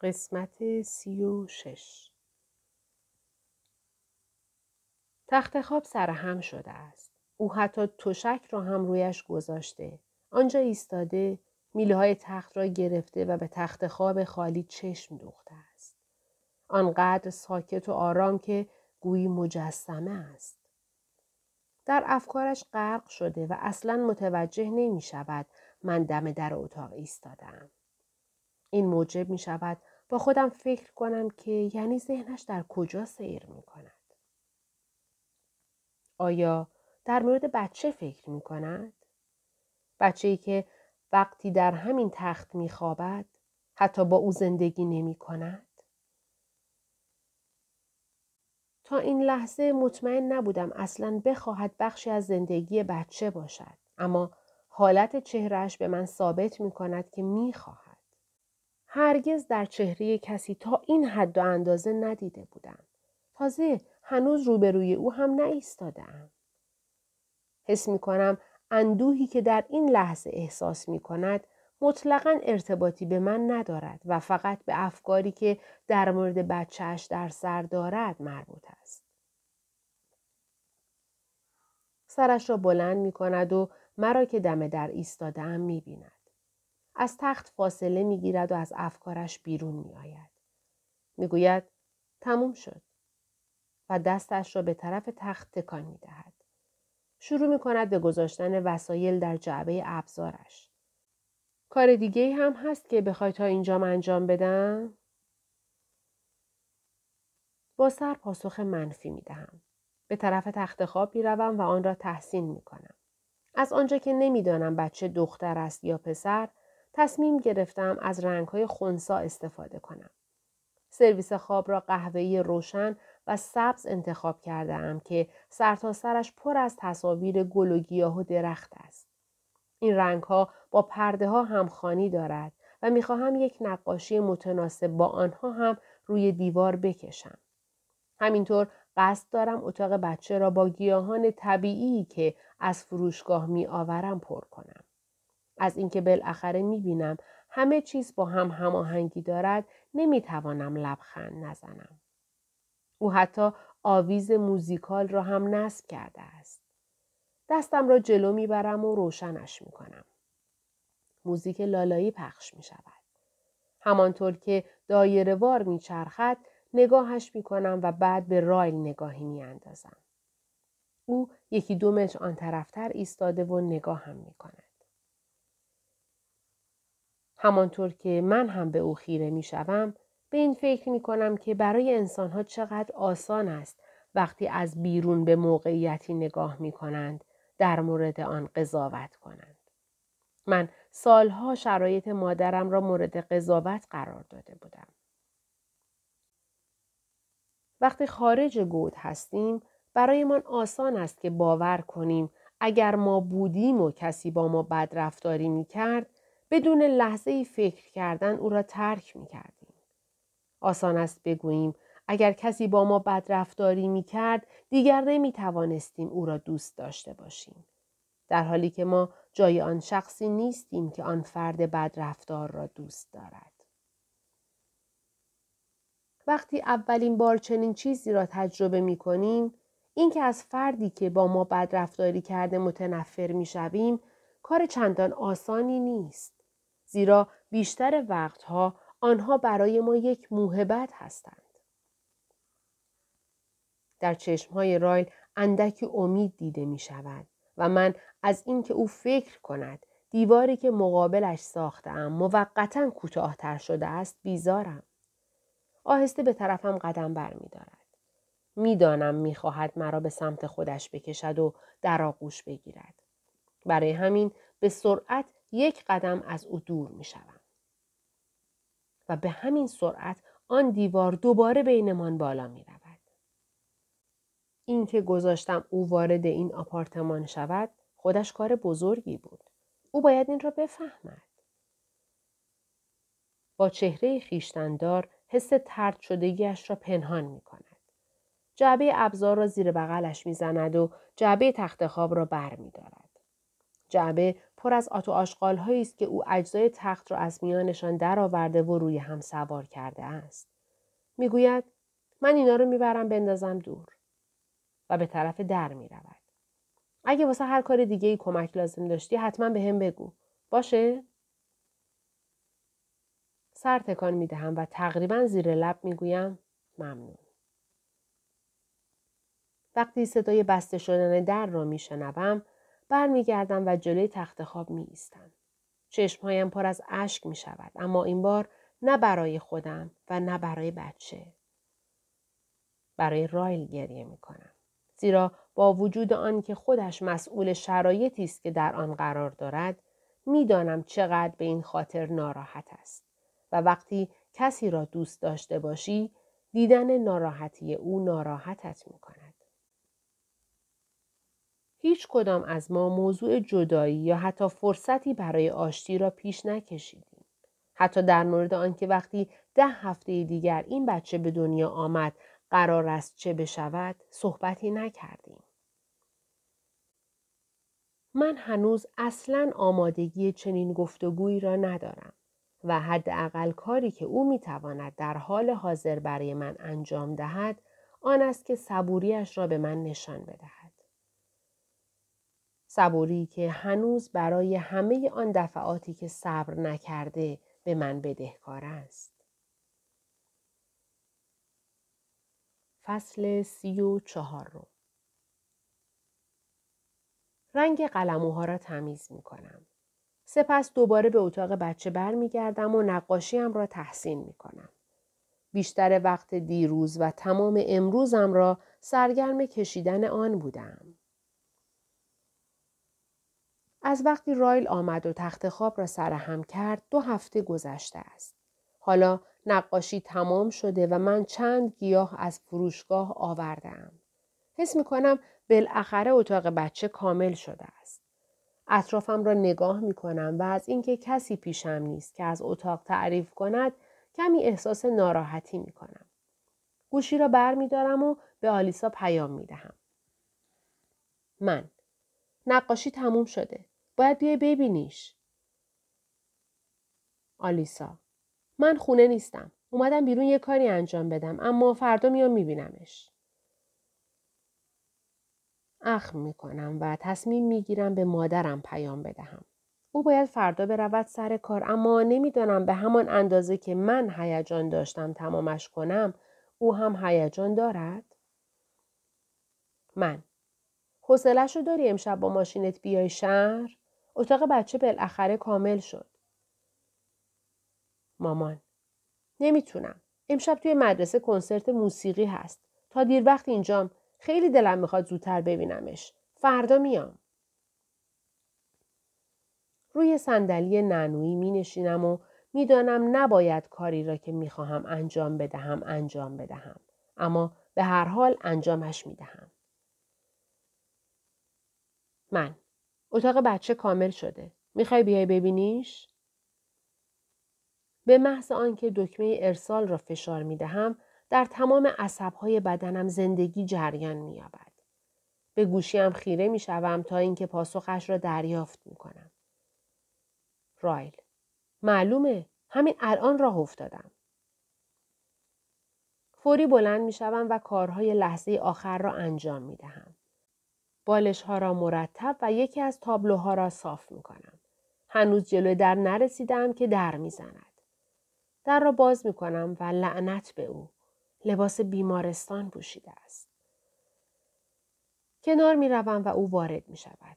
قسمت سی و شش تخت خواب سرهم شده است. او حتی تشک را هم رویش گذاشته. آنجا ایستاده میله های تخت را گرفته و به تخت خواب خالی چشم دوخته است. آنقدر ساکت و آرام که گویی مجسمه است. در افکارش غرق شده و اصلا متوجه نمی شود من دم در اتاق ایستادم. این موجب می شود با خودم فکر کنم که یعنی ذهنش در کجا سیر می کند. آیا در مورد بچه فکر می کند؟ بچه ای که وقتی در همین تخت می خوابد حتی با او زندگی نمی کند؟ تا این لحظه مطمئن نبودم اصلا بخواهد بخشی از زندگی بچه باشد. اما حالت چهرهش به من ثابت می کند که می خواهد. هرگز در چهره کسی تا این حد و اندازه ندیده بودم. تازه هنوز روبروی او هم نایستادم. حس می کنم اندوهی که در این لحظه احساس می کند مطلقا ارتباطی به من ندارد و فقط به افکاری که در مورد بچهش در سر دارد مربوط است. سرش را بلند می کند و مرا که دم در ایستادم می بیند. از تخت فاصله می گیرد و از افکارش بیرون می آید. می گوید تموم شد و دستش را به طرف تخت تکان می دهد. شروع می کند به گذاشتن وسایل در جعبه ابزارش. کار دیگه هم هست که بخوای تا اینجا انجام بدم؟ با سر پاسخ منفی می دهم. به طرف تخت خواب می روم و آن را تحسین می کنم. از آنجا که نمی‌دانم بچه دختر است یا پسر تصمیم گرفتم از رنگهای خونسا استفاده کنم. سرویس خواب را قهوه‌ای روشن و سبز انتخاب کرده ام که سرتاسرش سرش پر از تصاویر گل و گیاه و درخت است. این رنگ ها با پرده ها همخانی دارد و می‌خواهم یک نقاشی متناسب با آنها هم روی دیوار بکشم. همینطور قصد دارم اتاق بچه را با گیاهان طبیعی که از فروشگاه می آورم پر کنم. از اینکه بالاخره می‌بینم همه چیز با هم هماهنگی دارد نمی‌توانم لبخند نزنم او حتی آویز موزیکال را هم نصب کرده است دستم را جلو می‌برم و روشنش می‌کنم موزیک لالایی پخش می شود. همانطور که دایره وار می چرخد نگاهش می کنم و بعد به رایل نگاهی می اندازم. او یکی دو متر آن طرفتر ایستاده و نگاهم می کند. همانطور که من هم به او خیره می شوم به این فکر می کنم که برای انسانها چقدر آسان است وقتی از بیرون به موقعیتی نگاه می کنند در مورد آن قضاوت کنند. من سالها شرایط مادرم را مورد قضاوت قرار داده بودم. وقتی خارج گود هستیم برایمان آسان است که باور کنیم اگر ما بودیم و کسی با ما بد رفتاری می کرد بدون لحظه ای فکر کردن او را ترک می کردیم. آسان است بگوییم اگر کسی با ما بدرفتاری می کرد دیگر نمی توانستیم او را دوست داشته باشیم. در حالی که ما جای آن شخصی نیستیم که آن فرد بدرفتار را دوست دارد. وقتی اولین بار چنین چیزی را تجربه می کنیم، اینکه از فردی که با ما بدرفتاری کرده متنفر می شویم، کار چندان آسانی نیست. زیرا بیشتر وقتها آنها برای ما یک موهبت هستند. در چشمهای رایل اندکی امید دیده می شود و من از اینکه او فکر کند دیواری که مقابلش ساختم موقتا کوتاهتر شده است بیزارم. آهسته به طرفم قدم برمیدارد. می‌دانم می‌خواهد مرا به سمت خودش بکشد و در آغوش بگیرد. برای همین به سرعت یک قدم از او دور می شوم. و به همین سرعت آن دیوار دوباره بینمان بالا می رود. اینکه گذاشتم او وارد این آپارتمان شود خودش کار بزرگی بود. او باید این را بفهمد. با چهره خیشتندار حس ترد شدگیش را پنهان می کند. جعبه ابزار را زیر بغلش می زند و جعبه تخت خواب را بر می دارد. جعبه پر از آت و آشغال است که او اجزای تخت را از میانشان درآورده و روی هم سوار کرده است. می‌گوید من اینا رو می‌برم بندازم دور و به طرف در می‌رود. اگه واسه هر کار دیگه ای کمک لازم داشتی حتما به هم بگو. باشه؟ سر تکان می دهم و تقریبا زیر لب می گویم ممنون. وقتی صدای بسته شدن در را می شنوم برمیگردم و جلوی تخت خواب می ایستم. چشمهایم پر از اشک می شود اما این بار نه برای خودم و نه برای بچه. برای رایل گریه می کنم. زیرا با وجود آن که خودش مسئول شرایطی است که در آن قرار دارد می‌دانم چقدر به این خاطر ناراحت است و وقتی کسی را دوست داشته باشی دیدن ناراحتی او ناراحتت می کند. هیچ کدام از ما موضوع جدایی یا حتی فرصتی برای آشتی را پیش نکشیدیم. حتی در مورد آنکه وقتی ده هفته دیگر این بچه به دنیا آمد قرار است چه بشود صحبتی نکردیم. من هنوز اصلا آمادگی چنین گفتگویی را ندارم و حداقل کاری که او می‌تواند در حال حاضر برای من انجام دهد آن است که صبوریش را به من نشان بدهد. صبوری که هنوز برای همه آن دفعاتی که صبر نکرده به من بدهکار است. فصل سی و چهار رنگ قلموها را تمیز می کنم. سپس دوباره به اتاق بچه برمیگردم و نقاشیم را تحسین می کنم. بیشتر وقت دیروز و تمام امروزم را سرگرم کشیدن آن بودم. از وقتی رایل آمد و تخت خواب را سرهم کرد دو هفته گذشته است. حالا نقاشی تمام شده و من چند گیاه از فروشگاه آوردم. حس می کنم بالاخره اتاق بچه کامل شده است. اطرافم را نگاه می کنم و از اینکه کسی پیشم نیست که از اتاق تعریف کند کمی احساس ناراحتی می کنم. گوشی را بر می دارم و به آلیسا پیام می دهم. من نقاشی تموم شده. باید بیای ببینیش. آلیسا من خونه نیستم. اومدم بیرون یه کاری انجام بدم اما فردا میام میبینمش. اخم می کنم و تصمیم می گیرم به مادرم پیام بدهم. او باید فردا برود سر کار اما نمی‌دانم به همان اندازه که من هیجان داشتم تمامش کنم او هم هیجان دارد؟ من حوصلهش رو داری امشب با ماشینت بیای شهر؟ اتاق بچه بالاخره کامل شد. مامان نمی‌تونم. امشب توی مدرسه کنسرت موسیقی هست. تا دیر وقت اینجام خیلی دلم می‌خواد زودتر ببینمش. فردا میام. روی صندلی نانویی می نشینم و می‌دانم نباید کاری را که می‌خواهم انجام بدهم انجام بدهم. اما به هر حال انجامش می‌دهم. من اتاق بچه کامل شده. می‌خوای بیای ببینیش؟ به محض آنکه دکمه ارسال را فشار می دهم در تمام عصبهای بدنم زندگی جریان می یابد. به گوشیم خیره می شوم تا اینکه پاسخش را دریافت می کنم. رایل معلومه همین الان راه افتادم. فوری بلند می شوم و کارهای لحظه آخر را انجام می دهم. بالش ها را مرتب و یکی از تابلوها را صاف می کنم. هنوز جلوی در نرسیدم که در می زند. در را باز می کنم و لعنت به او. لباس بیمارستان پوشیده است. کنار می روم و او وارد می شود.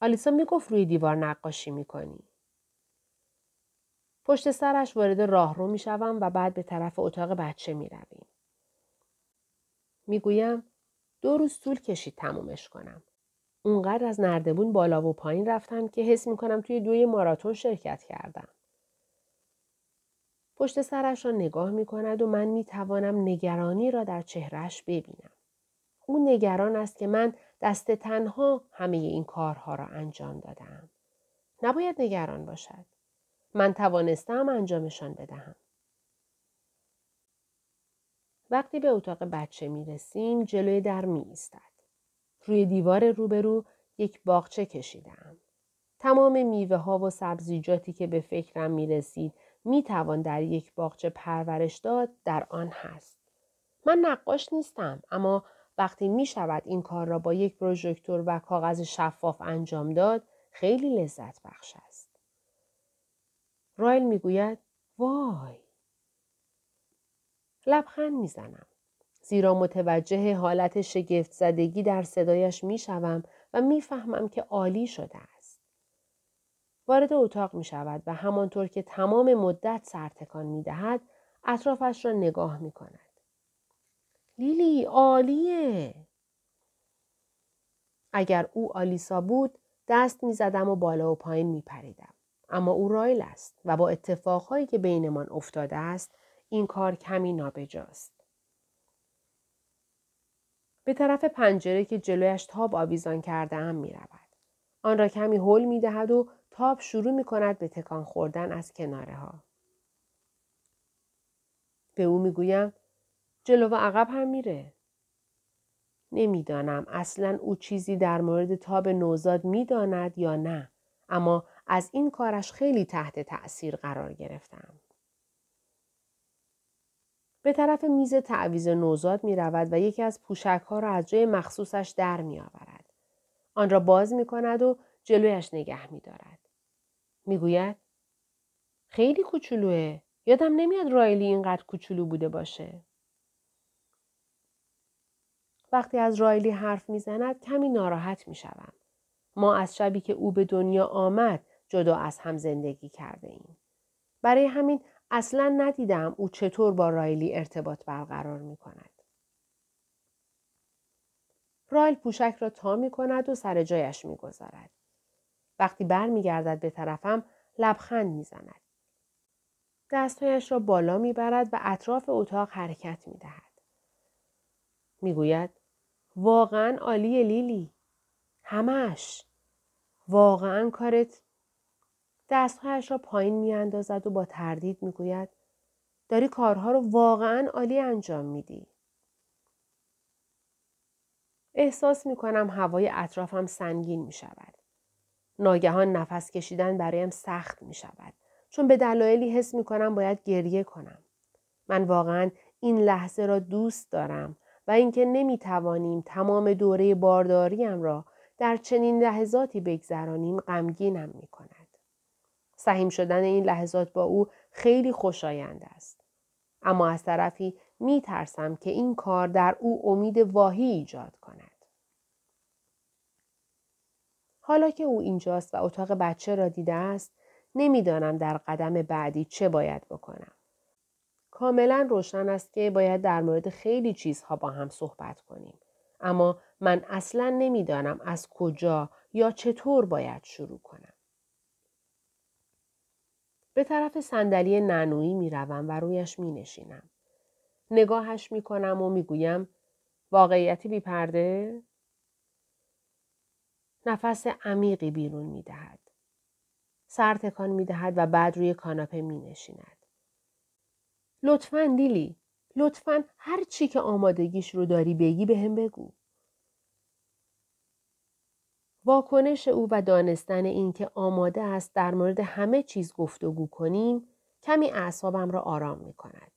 آلیسا می گفت روی دیوار نقاشی می کنی. پشت سرش وارد راهرو می شوم و بعد به طرف اتاق بچه می رویم. می گویم دو روز طول کشید تمومش کنم. اونقدر از نردبون بالا و پایین رفتم که حس می کنم توی دوی ماراتون شرکت کردم. پشت سرش را نگاه می کند و من می توانم نگرانی را در چهرش ببینم. او نگران است که من دست تنها همه این کارها را انجام دادم. نباید نگران باشد. من توانستم انجامشان بدهم. وقتی به اتاق بچه می رسیم جلوی در می ایستد. روی دیوار روبرو یک باغچه کشیدم. تمام میوه ها و سبزیجاتی که به فکرم می رسید می توان در یک باغچه پرورش داد در آن هست. من نقاش نیستم اما وقتی می شود این کار را با یک پروژکتور و کاغذ شفاف انجام داد خیلی لذت بخش است. رایل می گوید وای لبخند می‌زنم زیرا متوجه حالت شگفت زدگی در صدایش می‌شوم و می‌فهمم که عالی شده است. وارد اتاق می شود و همانطور که تمام مدت سرتکان می دهد اطرافش را نگاه می کند. لیلی عالیه. اگر او آلیسا بود دست می زدم و بالا و پایین می پریدم. اما او رایل است و با اتفاقهایی که بینمان افتاده است این کار کمی نابجاست. به طرف پنجره که جلویش تاب آویزان کرده ام می رود. آن را کمی هل می دهد و تاب شروع می کند به تکان خوردن از کناره ها. به او می گویم جلو و عقب هم میره. نمی‌دانم اصلا او چیزی در مورد تاب نوزاد می‌داند یا نه اما از این کارش خیلی تحت تأثیر قرار گرفتم. به طرف میز تعویز نوزاد می رود و یکی از پوشک ها را از جای مخصوصش در می آورد. آن را باز می کند و جلویش نگه می دارد. می گوید خیلی کوچولوه. یادم نمیاد رایلی اینقدر کوچولو بوده باشه. وقتی از رایلی حرف می‌زند کمی ناراحت می شوم. ما از شبی که او به دنیا آمد جدا از هم زندگی کرده ایم. برای همین اصلا ندیدم او چطور با رایلی ارتباط برقرار می کند. رایل پوشک را تا می کند و سر جایش می گذارد. وقتی بر می گردد به طرفم لبخند می زند. دستهایش را بالا می برد و اطراف اتاق حرکت می دهد. می گوید واقعا عالی لیلی. همش. واقعا کارت دستهایش را پایین می اندازد و با تردید می گوید داری کارها رو واقعا عالی انجام میدی. احساس می کنم هوای اطرافم سنگین می شود. ناگهان نفس کشیدن برایم سخت می شود. چون به دلایلی حس می کنم باید گریه کنم. من واقعا این لحظه را دوست دارم و اینکه نمی توانیم تمام دوره بارداریم را در چنین لحظاتی بگذرانیم غمگینم می کند. سهیم شدن این لحظات با او خیلی خوشایند است. اما از طرفی می ترسم که این کار در او امید واهی ایجاد کند. حالا که او اینجاست و اتاق بچه را دیده است نمی‌دانم در قدم بعدی چه باید بکنم. کاملا روشن است که باید در مورد خیلی چیزها با هم صحبت کنیم. اما من اصلا نمی‌دانم از کجا یا چطور باید شروع کنم. به طرف صندلی ننویی می روم و رویش می نشینم. نگاهش می کنم و می گویم واقعیتی بی پرده؟ نفس عمیقی بیرون می دهد. سر تکان می دهد و بعد روی کاناپه می نشیند. لطفا لیلی لطفا هر چی که آمادگیش رو داری بگی به هم بگو. واکنش او و دانستن اینکه آماده است در مورد همه چیز گفتگو کنیم کمی اعصابم را آرام می کند.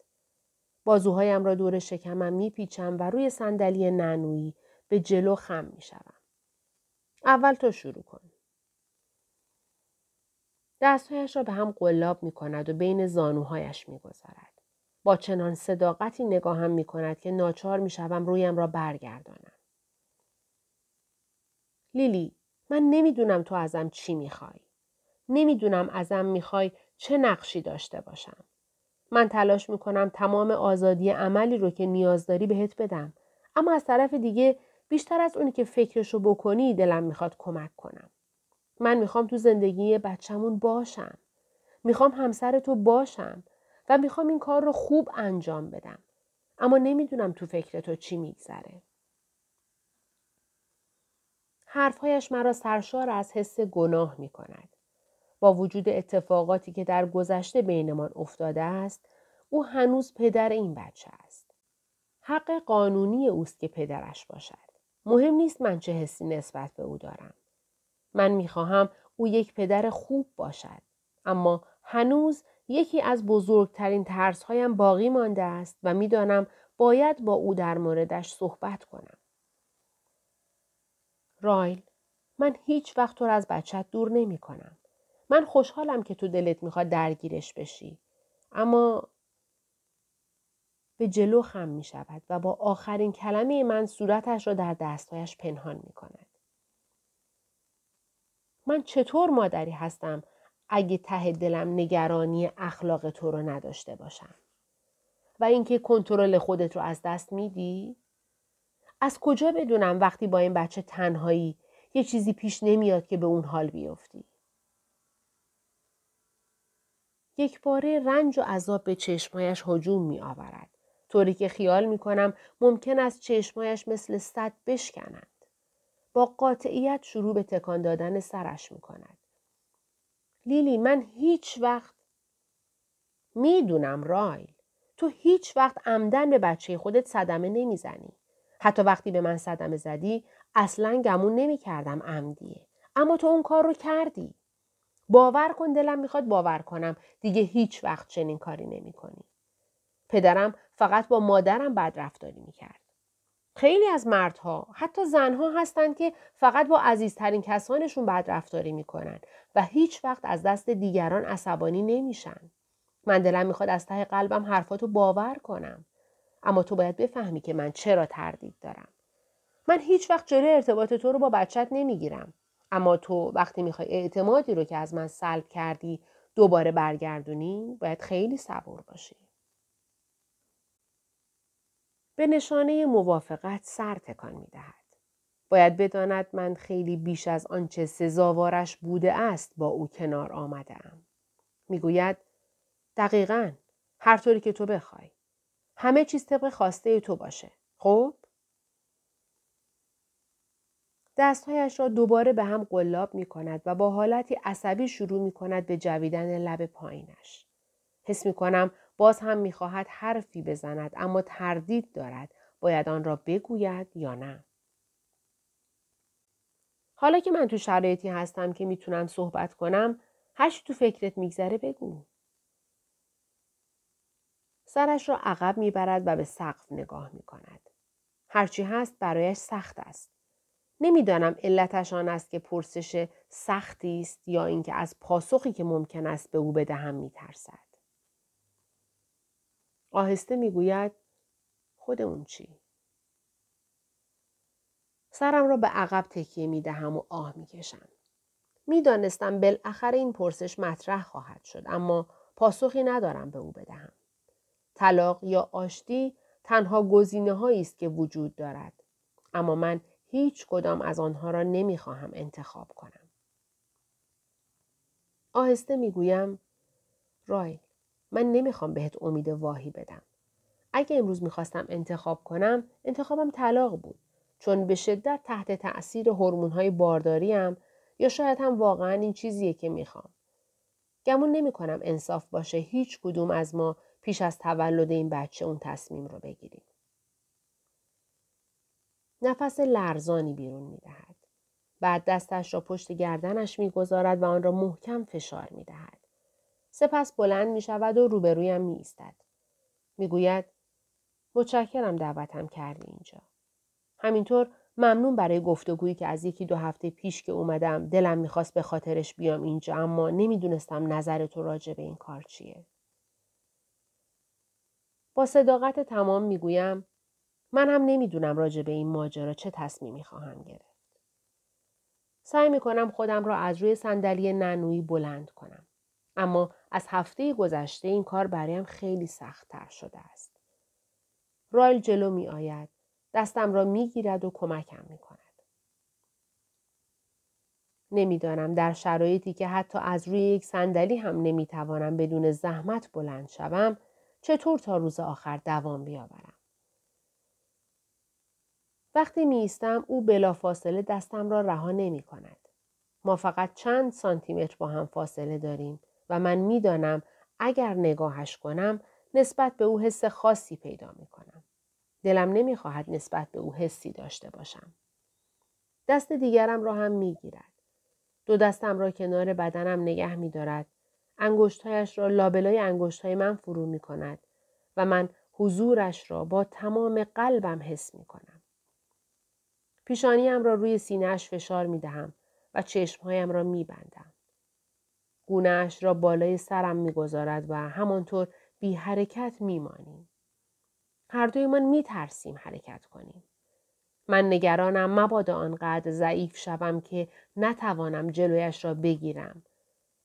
بازوهایم را دور شکمم می پیچم و روی صندلی ننویی به جلو خم می شوم. اول تو شروع کن. دستهایش را به هم قلاب می کند و بین زانوهایش می گذارد. با چنان صداقتی نگاهم می کند که ناچار می شوم رویم را برگردانم. لیلی من نمی‌دونم تو ازم چی می‌خوای. نمی‌دونم ازم می‌خوای چه نقشی داشته باشم. من تلاش می‌کنم تمام آزادی عملی رو که نیاز داری بهت بدم. اما از طرف دیگه بیشتر از اونی که فکرشو بکنی دلم می‌خواد کمک کنم. من می‌خوام تو زندگی بچمون باشم. می‌خوام همسر تو باشم و می‌خوام این کار رو خوب انجام بدم. اما نمی‌دونم تو فکر تو چی میگذره. حرفهایش مرا سرشار از حس گناه می کند. با وجود اتفاقاتی که در گذشته بینمان افتاده است، او هنوز پدر این بچه است. حق قانونی اوست که پدرش باشد. مهم نیست من چه حسی نسبت به او دارم. من می‌خواهم او یک پدر خوب باشد. اما هنوز یکی از بزرگترین ترسهایم باقی مانده است و می‌دانم باید با او در موردش صحبت کنم. رایل من هیچ وقت تو را از بچت دور نمی کنم. من خوشحالم که تو دلت می‌خواد درگیرش بشی. اما به جلو خم می شود و با آخرین کلمه من صورتش را در دستهایش پنهان می کند. من چطور مادری هستم اگه ته دلم نگرانی اخلاق تو رو نداشته باشم؟ و اینکه کنترل خودت رو از دست میدی؟ از کجا بدونم وقتی با این بچه تنهایی یه چیزی پیش نمیاد که به اون حال بیفتی؟ یک باره رنج و عذاب به چشمایش هجوم می آورد. طوری که خیال می کنم ممکن است چشمایش مثل صد بشکنند. با قاطعیت شروع به تکان دادن سرش می کند. لیلی من هیچ وقت می‌دونم رایل تو هیچ وقت عمدن به بچه خودت صدمه نمی‌زنی. حتی وقتی به من صدمه زدی اصلا گمون نمی کردم عمدیه. اما تو اون کار رو کردی. باور کن دلم می‌خواد باور کنم دیگه هیچ وقت چنین کاری نمی کنی. پدرم فقط با مادرم بد رفتاری می‌کرد. خیلی از مردها حتی زنها هستند که فقط با عزیزترین کسانشون بد رفتاری می‌کنن و هیچ وقت از دست دیگران عصبانی نمیشن. من دلم می‌خواد از ته قلبم حرفاتو باور کنم. اما تو باید بفهمی که من چرا تردید دارم. من هیچ وقت جلوی ارتباط تو رو با بچت نمی‌گیرم. اما تو وقتی می‌خوای اعتمادی رو که از من سلب کردی دوباره برگردونی باید خیلی صبور باشی. به نشانه موافقت سر تکان می دهد. باید بداند من خیلی بیش از آنچه سزاوارش بوده است با او کنار آمده ام. می‌گوید دقیقا هر طوری که تو بخوای. همه چیز طبق خواسته تو باشه. خب؟ دستهایش را دوباره به هم قلاب می کند و با حالتی عصبی شروع می کند به جویدن لب پایینش. حس می کنم باز هم می خواهد حرفی بزند اما تردید دارد باید آن را بگوید یا نه. حالا که من تو شرایطی هستم که می‌تونم صحبت کنم هرچی تو فکرت میگذره بگو. سرش را عقب می‌برد و به سقف نگاه می کند. هرچی هست برایش سخت است. نمی‌دانم علتش آن است که پرسش سختی است یا اینکه از پاسخی که ممکن است به او بدهم میترسد. آهسته می‌گوید خود اون چی؟ سرم را به عقب تکیه می دهم و آه می کشم. می دانستم بالاخره این پرسش مطرح خواهد شد اما پاسخی ندارم به او بدهم. طلاق یا آشتی تنها گزینه است که وجود دارد. اما من هیچ کدام از آنها را نمی خواهم انتخاب کنم. آهسته می گویم رایل من نمی‌خوام بهت امید واهی بدم. اگه امروز می‌خواستم انتخاب کنم انتخابم طلاق بود چون به شدت تحت تأثیر هورمون‌های بارداریم یا شاید هم واقعا این چیزیه که می‌خوام. گمون نمی کنم انصاف باشه هیچ کدوم از ما پیش از تولد این بچه اون تصمیم رو بگیریم. نفس لرزانی بیرون می دهد. بعد دستش را پشت گردنش می‌گذارد و آن را محکم فشار می دهد. سپس بلند می شود و روبرویم می ایستد. می گوید متشکرم دعوتم کردی اینجا. همینطور ممنون برای گفتگویی که از یکی دو هفته پیش که اومدم دلم می‌خواست به خاطرش بیام اینجا اما نمی‌دونستم نظر تو راجع به این کار چیه. صداقت تمام می‌گویم من هم نمی‌دونم راجع به این ماجرا چه تصمیمی خواهم گرفت. سعی می‌کنم خودم را از روی صندلی ننویی بلند کنم. اما از هفته گذشته این کار برایم خیلی سختتر شده است. رایل جلو می آید. دستم را می گیرد و کمکم می کند. نمی‌دانم در شرایطی که حتی از روی یک صندلی هم نمی‌توانم بدون زحمت بلند شوم چطور تا روز آخر دوام بیاورم. وقتی می ایستم او بلافاصله دستم را رها نمی کند. ما فقط چند سانتیمتر با هم فاصله داریم و من می‌دانم اگر نگاهش کنم نسبت به او حس خاصی پیدا می کنم. دلم نمی‌خواهد نسبت به او حسی داشته باشم. دست دیگرم را هم می گیرد. دو دستم را کنار بدنم نگه می دارد. انگشتهایش را لابلای انگشتهای من فرو می کند و من حضورش را با تمام قلبم حس می کنم. پیشانیم را روی سینهش فشار می دهم و چشمهایم را می بندم. گونهش را بالای سرم می گذارد و همانطور بی حرکت می مانیم. هر دویمان می ترسیم حرکت کنیم. من نگرانم مبادا آنقدر ضعیف شوم که نتوانم جلویش را بگیرم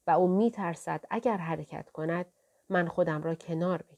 و او می ترسد اگر حرکت کند من خودم را کنار بکشم.